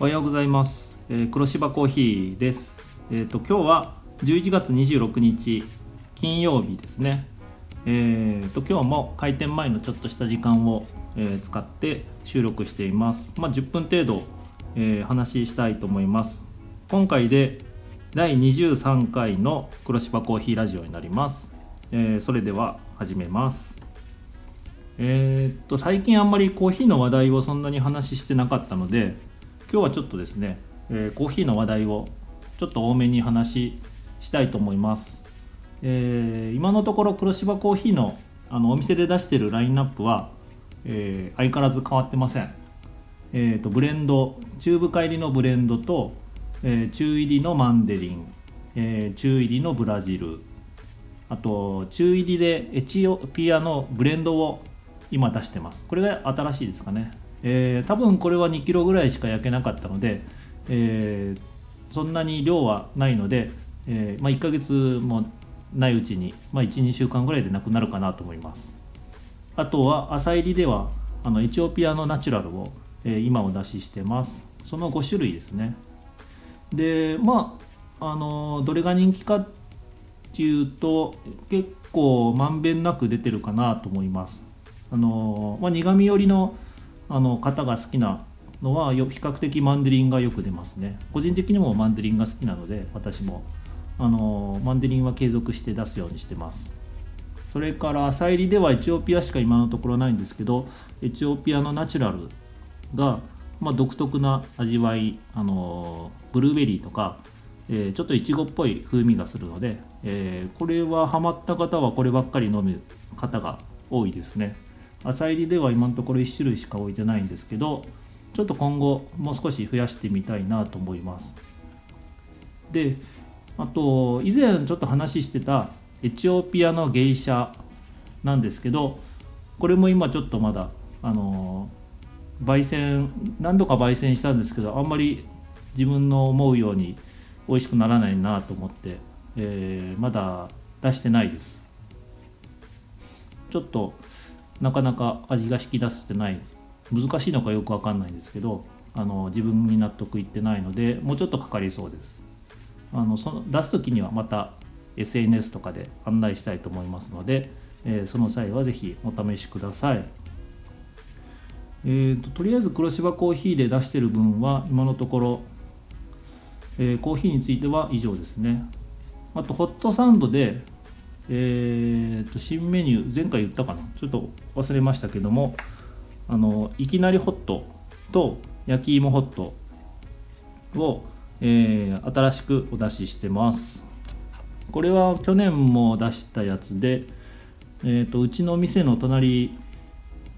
おはようございます、えー黒芝コーヒーです。えっ、と今日は11月26日金曜日ですね。えー、と今日も開店前のちょっとした時間を、えー使って収録しています。まあ10分程度、えー話したいと思います。今回で第23回の黒芝コーヒーラジオになります、えーそれでは始めます。えっと最近あんまりコーヒーの話題をそんなに話してなかったので今日はちょっとですね、えーコーヒーの話題をちょっと多めに話したいと思います、えー今のところ黒芝コーヒーのあのお店で出してるラインナップは、えー相変わらず変わってません。えーとブレンド中深入りのブレンドと、えー中入りのマンデリン、えー中入りのブラジルあと中入りでエチオピアのブレンドを今出してます。これが新しいですかね、えー多分これは2キロぐらいしか焼けなかったので、えーそんなに量はないので、えーまあ、1ヶ月もないうちに、まあ、12週間ぐらいでなくなるかなと思います。あとは朝入りではあのエチオピアのナチュラルを、え今お出ししてます。その5種類ですね。でまああのどれが人気かっていうと結構まんべんなく出てるかなと思います。あの、まあ、苦味寄りのあの方が好きなのはよ比較的マンデリンがよく出ますね。個人的にもマンデリンが好きなので私も。あのマンデリンは継続して出すようにしてます。それから朝入りではエチオピアしか今のところないんですけどエチオピアのナチュラルが、まあ、独特な味わいあのブルーベリーとか、えーちょっといちごっぽい風味がするので、えーこれはハマった方はこればっかり飲む方が多いですね。朝入りでは今のところ1種類しか置いてないんですけどちょっと今後もう少し増やしてみたいなと思います。であと以前ちょっと話してたエチオピアのゲイシャなんですけどこれも今ちょっとまだあの焙煎何度か焙煎したんですけどあんまり自分の思うように美味しくならないなと思って、えーまだ出してないです。ちょっとなかなか味が引き出せてない。難しいのかよくわかんないんですけどあの自分に納得いってないのでもうちょっとかかりそうです。あのその出す時にはまた SNS とかで案内したいと思いますので、えーその際はぜひお試しください。えーととりあえず黒芝コーヒーで出してる分は今のところ、えーコーヒーについては以上ですね。あとホットサンドで、えーと新メニュー前回言ったかな？ちょっと忘れましたけどもあのいきなりホットと焼き芋ホットを、えー新しくお出ししてます。これは去年も出したやつで、えーとうちの店の隣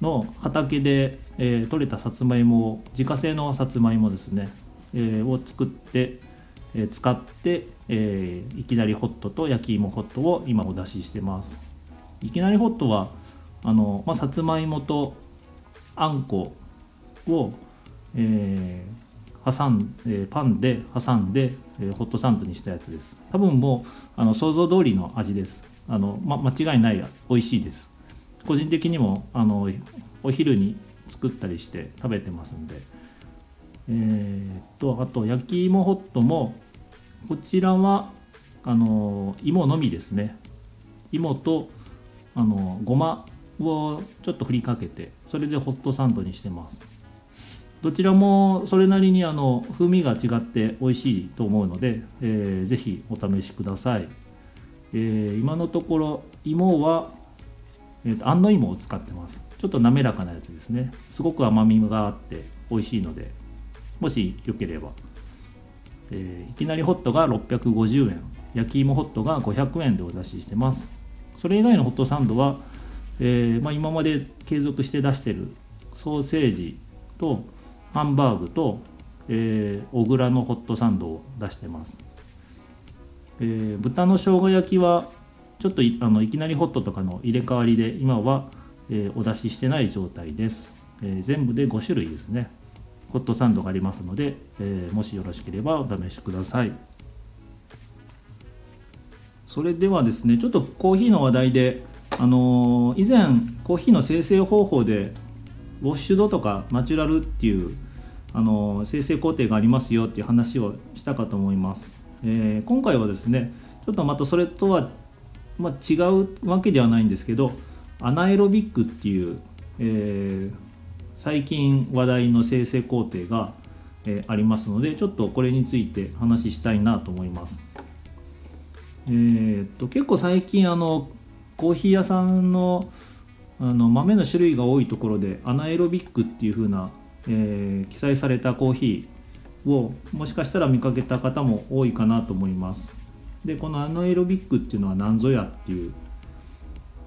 の畑で、えー採れたさつまいもを自家製のさつまいもですね、えーを作って、使って、えーいきなりホットと焼き芋ホットを今お出ししてます。いきなりホットはあの、まあ、さつまいもとあんこを、えー挟んえーパンで挟んで、えーホットサンドにしたやつです。多分もうあの想像通りの味です。あの、ま、間違いない美味しいです。個人的にもあのお昼に作ったりして食べてますんで。えーっとあと焼き芋ホットもこちらはあの芋のみですね。芋とあのごまをちょっと振りかけてそれでホットサンドにしてます。どちらもそれなりにあの風味が違って美味しいと思うので、えーぜひお試しください、えー今のところ芋は、えーと安納芋を使ってます。ちょっと滑らかなやつですね。すごく甘みがあって美味しいのでもしよければ、えーいきなりホットが650円焼き芋ホットが500円でお出ししてます。それ以外のホットサンドは、えーまあ、今まで継続して出してるソーセージとハンバーグと、えー小倉のホットサンドを出してます、えー豚の生姜焼きはちょっといあのいきなりホットとかの入れ替わりで今は、えーお出ししてない状態です、えー全部で5種類ですね。ホットサンドがありますので、えーもしよろしければお試しください。それではですねちょっとコーヒーの話題であのー以前コーヒーの生成方法でウォッシュドとかナチュラルっていう、あの生成工程がありますよっていう話をしたかと思います、えー、今回はですねちょっとまたそれとは、まあ、違うわけではないんですけどアナエロビックっていう、えー、最近話題の生成工程が、えー、ありますのでちょっとこれについて話したいなと思います。えー、っと結構最近あのコーヒー屋さんのあの豆の種類が多いところでアナエロビックっていう風な、えー、記載されたコーヒーをもしかしたら見かけた方も多いかなと思います。でこのアナエロビックっていうのは何ぞやっていうっ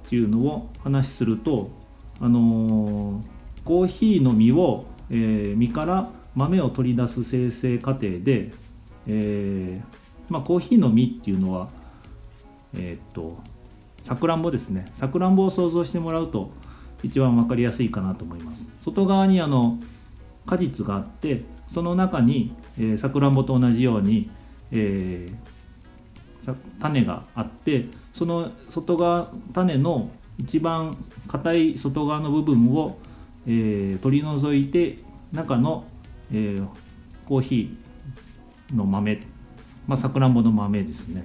ていうのを話するとあのー、コーヒーの実を、えー、実から豆を取り出す生成過程で、えまあ、コーヒーの実っていうのはえっとさくらんぼですね。さくらんぼを想像してもらうと一番分かりやすいかなと思います。外側にあの果実があってその中にさくらんぼと同じように、えー、種があってその外側種の一番硬い外側の部分を、えー、取り除いて中の、えー、コーヒーの豆まあさくらんぼの豆ですね。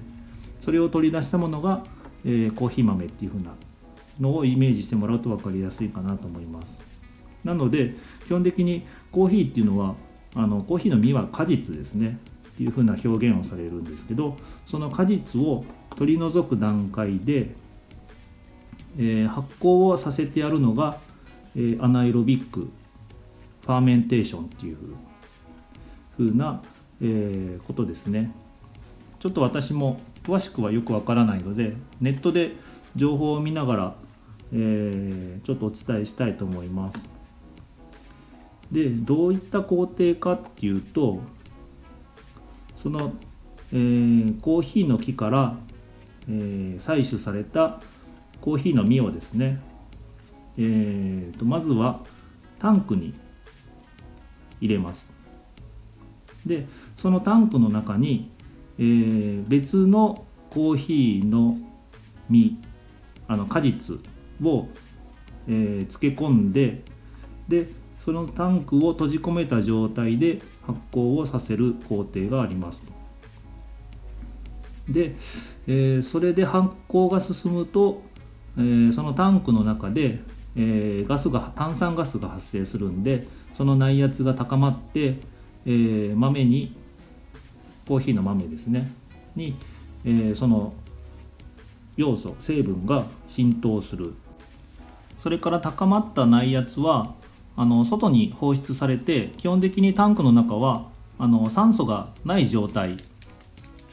それを取り出したものがえー、コーヒー豆っていう風なのをイメージしてもらうと分かりやすいかなと思います。なので基本的にコーヒーっていうのはあのコーヒーの実は果実ですね。っていう風な表現をされるんですけどその果実を取り除く段階で、えー、発酵をさせてやるのが、えー、 anaerobic fermentation っていう風な、えー、ことですねちょっと私も詳しくはよくわからないのでネットで情報を見ながら、えー、ちょっとお伝えしたいと思います。でどういった工程かっていうとその、えー、コーヒーの木から、えー、採取されたコーヒーの実をですね、えーと、まずはタンクに入れます。でそのタンクの中にえー、別のコーヒーの実あの果実を、えー、漬け込んででそのタンクを閉じ込めた状態で発酵をさせる工程があります。で、えー、それで発酵が進むと、えー、そのタンクの中で、えー、ガスが炭酸ガスが発生するんでその内圧が高まって、えー、豆にコーヒーの豆ですねに、えー、その要素成分が浸透する。それから高まった内圧はあの外に放出されて基本的にタンクの中はあの酸素がない状態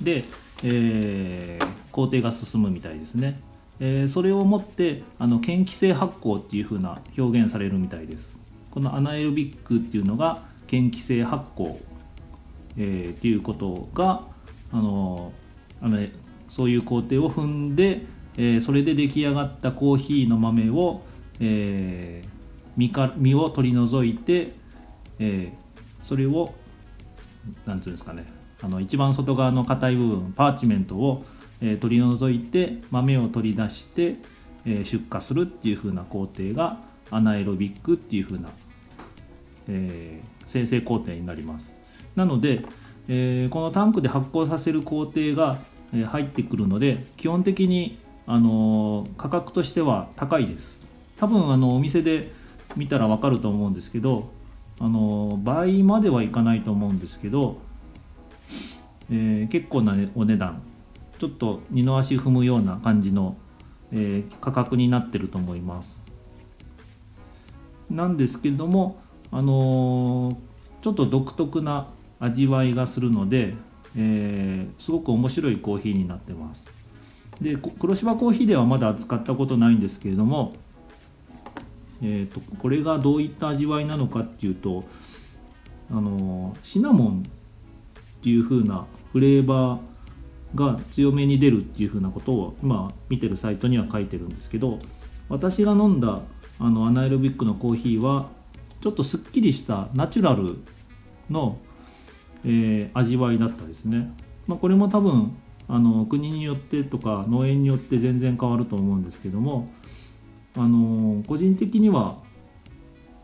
で、えー、工程が進むみたいですね、えー、それをもってあの嫌気性発酵っていう風な表現されるみたいです。このアナエロビックっていうのが嫌気性発酵えー、っていうことがあのあのそういう工程を踏んで、えー、それで出来上がったコーヒーの豆を、えー、実か実を取り除いて、えー、それを何て言うんですかねあの一番外側の硬い部分パーチメントを、え、取り除いて豆を取り出して、え、出荷するっていう風な工程がアナエロビックっていう風な、えー、生成工程になります。なので、えー、このタンクで発酵させる工程がえ入ってくるので基本的に、あの、価格としては高いです多分あのお店で見たら分かると思うんですけど、あのー、倍まではいかないと思うんですけど、えー、結構な、お値段ちょっと二の足踏むような感じの、え価格になってると思います。なんですけれどもあのちょっと独特な味わいがするので、えー、すごく面白いコーヒーになってます。で黒芝コーヒーではまだ扱ったことないんですけれども、えーと、これがどういった味わいなのかっていうとあのシナモンっていう風なフレーバーが強めに出るっていう風なことを今見てるサイトには書いてるんですけど私が飲んだあのアナエロビックのコーヒーはちょっとすっきりしたナチュラルのえー、味わいだったですね。まあ、これも多分あの国によってとか農園によって全然変わると思うんですけどもあの個人的には、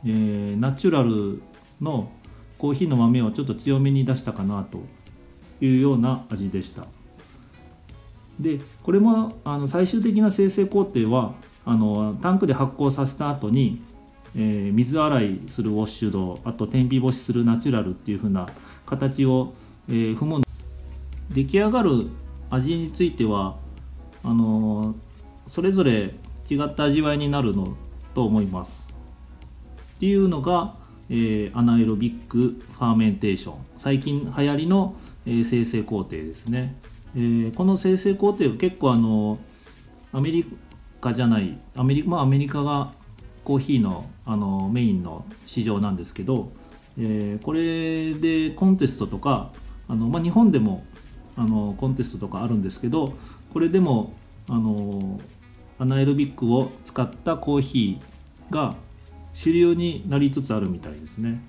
えー、ナチュラルの、コーヒーの豆をちょっと強めに出したかなというような味でしたでこれもあの最終的な生成工程はあのタンクで発酵させた後に、えー、水洗いするウォッシュドあと天日干しするナチュラルっていう風な形を、えー、踏む出来上がる味についてはあのそれぞれ違った味わいになるのと思います。っていうのが、えー、 anaerobic fermentation。最近流行りの、えー、精製工程ですね、えー、この精製工程は結構あのアメリカじゃないアメリカ、まあ、アメリカがコーヒーのあのメインの市場なんですけど、えー、これでコンテストとかあの、まあ、日本でもあのコンテストとかあるんですけどこれでもあのアナエロビックを使ったコーヒーが主流になりつつあるみたいですね。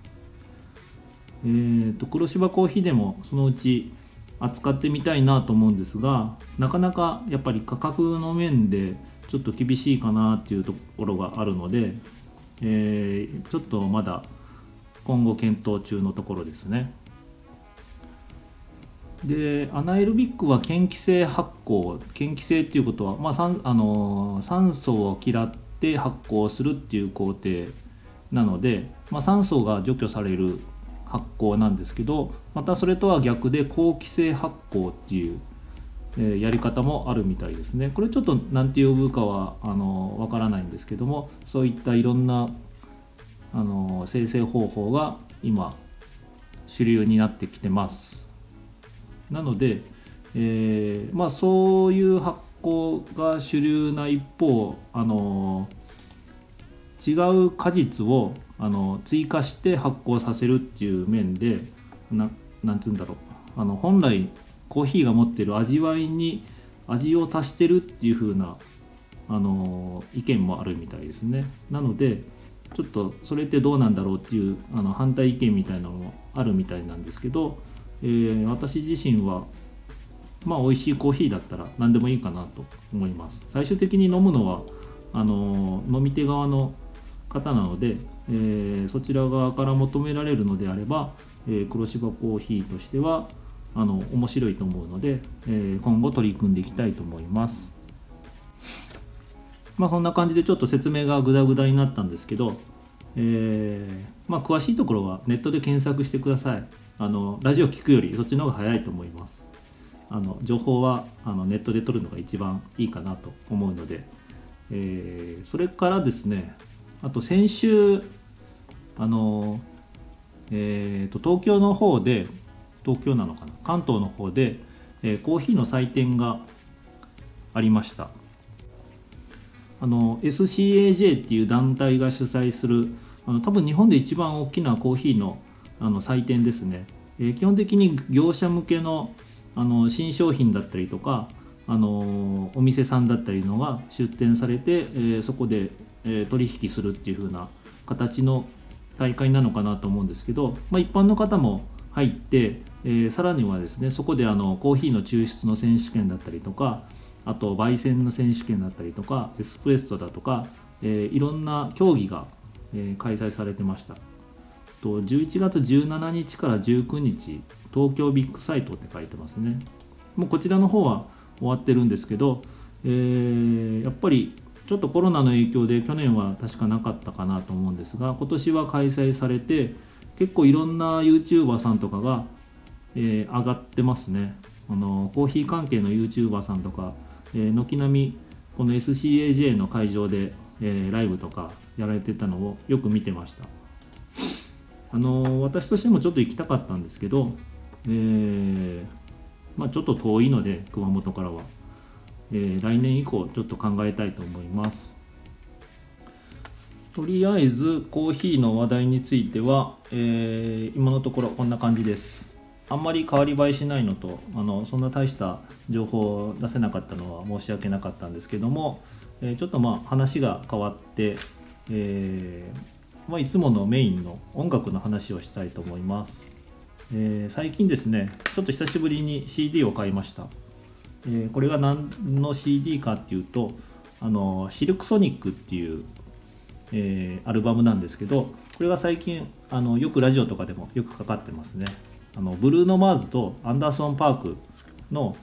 えーと、黒芝コーヒーでもそのうち扱ってみたいなと思うんですがなかなかやっぱり価格の面でちょっと厳しいかなっていうところがあるので、えー、ちょっとまだ今後検討中のところですね。でアナエロビックは嫌気性発酵嫌気性っていうことは、まあ、酸あの酸素を嫌って発酵するっていう工程なので、まあ、酸素が除去される発酵なんですけどまたそれとは逆で好気性発酵っていう、えー、やり方もあるみたいですね。これちょっと何て呼ぶかはあのわからないんですけどもそういったいろんなあの生成方法が今主流になってきてます。なので、えー、まあ、そういう発酵が主流な一方あの違う果実をあの追加して発酵させるっていう面でななんつうんだろう。あの本来コーヒーが持ってる味わいに味を足してるっていう風なあの意見もあるみたいですね。なのでちょっとそれってどうなんだろうっていうあの反対意見みたいなのもあるみたいなんですけどえー、私自身はまあ美味しいコーヒーだったら何でもいいかなと思います。最終的に飲むのはあの飲み手側の方なので、えー、そちら側から求められるのであれば、えー、黒芝コーヒーとしてはあの面白いと思うので、えー、今後取り組んでいきたいと思います。まあそんな感じでちょっと説明がグダグダになったんですけど、えー、まあ詳しいところはネットで検索してください。あのラジオ聞くよりそっちの方が早いと思います。あの情報はあのネットで取るのが一番いいかなと思うので、えー、それからですねあと先週あの、えーと、東京の方で東京なのかな？関東の方で、えー、コーヒーの祭典がありました。あの SCAJ っていう団体が主催するあの多分日本で一番大きなコーヒーのあの祭典ですね、えー、基本的に業者向けのあの新商品だったりとかあのお店さんだったりのが出店されて、えー、そこで、え、取引するっていう風な形の大会なのかなと思うんですけど、まあ、一般の方も入って、えー、さらにはですねそこであのコーヒーの抽出の選手権だったりとかあと焙煎の選手権だったりとかエスプレッソだとか、えー、いろんな競技が、えー、開催されてました。と11月17日から19日東京ビッグサイトって書いてますねもうこちらの方は終わってるんですけど、えー、やっぱりちょっとコロナの影響で去年は確かなかったかなと思うんですが今年は開催されて結構いろんな YouTuber さんとかが、えー、上がってますね。あのコーヒー関係の YouTuber さんとか軒並みこの SCAJ の会場で、えー、ライブとかやられてたのをよく見てました。あの私としてもちょっと行きたかったんですけど、えー、まあ、ちょっと遠いので熊本からは、えー、来年以降ちょっと考えたいと思います。とりあえずコーヒーの話題については、えー、今のところこんな感じです。あんまり変わり映えしないのとあのそんな大した情報を出せなかったのは申し訳なかったんですけども、えちょっとまあ話が変わって、えーまあ、いつものメインの音楽の話をしたいと思います、え、最近ですねちょっと久しぶりに CD を買いました、えー、これが何の CD かっていうとあのシルクソニックっていう、えー、アルバムなんですけどこれが最近あのよくラジオとかでもよくかかってますね。あのブルーノ・マーズとアンダーソン・パークの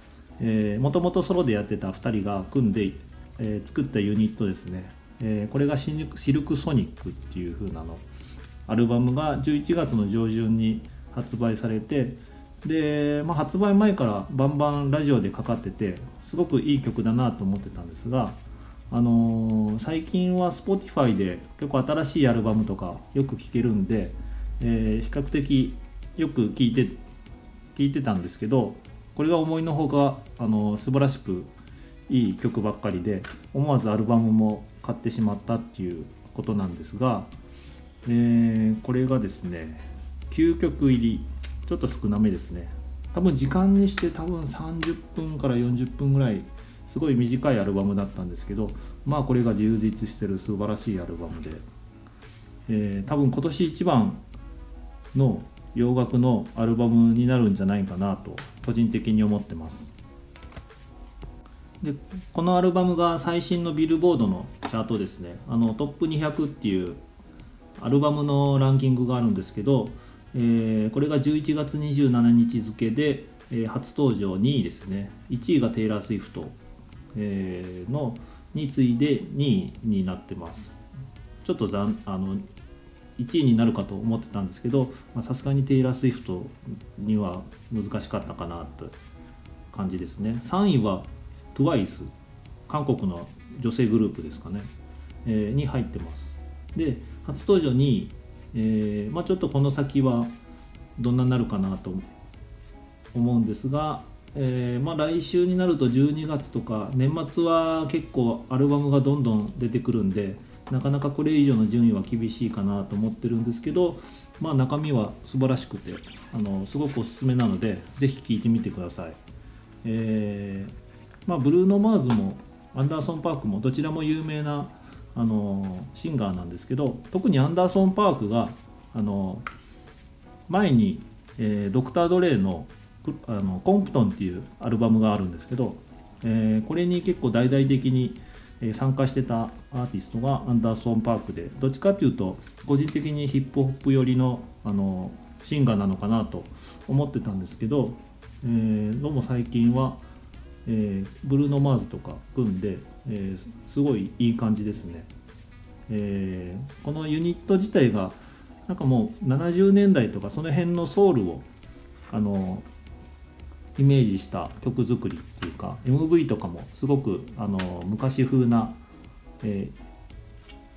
もともとソロでやってた2人が組んで、えー、作ったユニットですね、えー、これがシルクソニックっていう風なの。アルバムが11月の上旬に発売されてで、まあ、発売前からバンバンラジオでかかっててすごくいい曲だなと思ってたんですが、あのー、最近は Spotify で結構新しいアルバムとかよく聴けるんで、えー、比較的よく聴いて聞いてたんですけどこれが思いのほか、あのー、素晴らしくいい曲ばっかりで思わずアルバムも買ってしまったっていうことなんですが、えー、これがですね9曲入りちょっと少なめですね。多分時間にして多分30分から40分ぐらいすごい短いアルバムだったんですけどまあこれが充実してる素晴らしいアルバムで、えー、多分今年一番の洋楽のアルバムになるんじゃないかなと個人的に思ってます。でこのアルバムが最新のビルボードのチャートですね。あのトップ200っていうアルバムのランキングがあるんですけどえー、これが11月27日付で、えー、初登場2位ですね。1位がテイラー・スウィフト、えー、のに次いで2位になってます。ちょっとざんあの1位になるかと思ってたんですけどさすがにテイラー・スウィフトには難しかったかなと感じですね。3位は TWICE 韓国の女性グループですかね、えー、に入ってます。で初登場2位えー、まあ、ちょっとこの先はどんなになるかなと思うんですが、えー、まあ、来週になると12月とか年末は結構アルバムがどんどん出てくるんでなかなかこれ以上の順位は厳しいかなと思ってるんですけど、まあ、中身は素晴らしくてあのすごくおすすめなのでぜひ聴いてみてください、えー、まあ、ブルーノ・マーズもアンダーソン・パークもどちらも有名なあのシンガーなんですけど特にアンダーソン・パークがあの前に、えー、ドクター・ドレイのあのコンプトンっていうアルバムがあるんですけど、えー、これに結構大々的に参加してたアーティストがアンダーソン・パークでどっちかっていうと個人的にヒップホップ寄りのあのシンガーなのかなと思ってたんですけど、えー、どうも最近は、えー、ブルーノ・マーズとか組んで、えー、すごいいい感じですね、えー、このユニット自体がなんかもう70年代とかその辺のソウルをあのイメージした曲作りっていうか MV とかもすごくあの昔風な、え、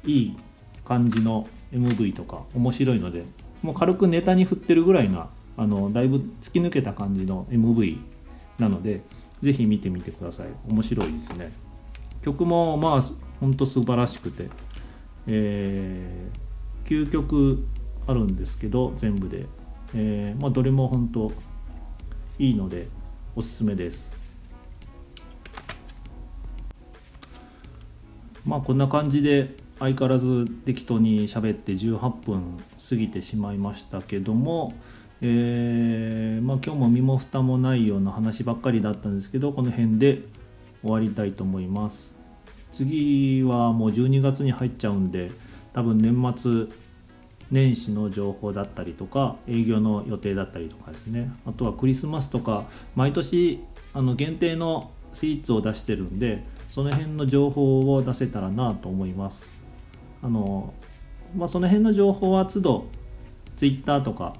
いい感じの MV とか面白いのでもう軽くネタに振ってるぐらいなあのだいぶ突き抜けた感じの MV なので是非見てみてください。面白いですね。曲もまあほんと素晴らしくて、えー、9曲あるんですけど全部で、えー、まあ、どれも本当いいのでおすすめです。まあこんな感じで相変わらず適当に喋って18分過ぎてしまいましたけども、えー、まあ、今日も身も蓋もないような話ばっかりだったんですけどこの辺で終わりたいと思います。次はもう12月に入っちゃうんで多分年末年始の情報だったりとか営業の予定だったりとかですね。あとはクリスマスとか毎年あの限定のスイーツを出してるんでその辺の情報を出せたらなと思います。あの、まあ、その辺の情報は都度 Twitter とか、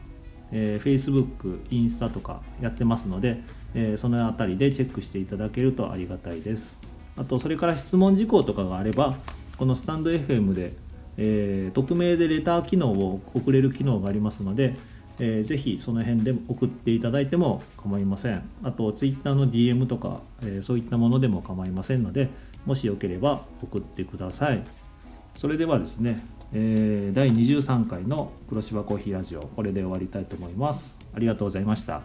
えー、Facebook、インスタとかやってますのでえー、その辺りでチェックしていただけるとありがたいです。あとそれから質問事項とかがあればこのスタンド FM で、えー、匿名でレター機能を送れる機能がありますので、えー、ぜひその辺で送っていただいても構いません。あと Twitter の DM とか、えー、そういったものでも構いませんのでもしよければ送ってください。それではですね、えー、第23回の黒芝コーヒーラジオこれで終わりたいと思います。ありがとうございました。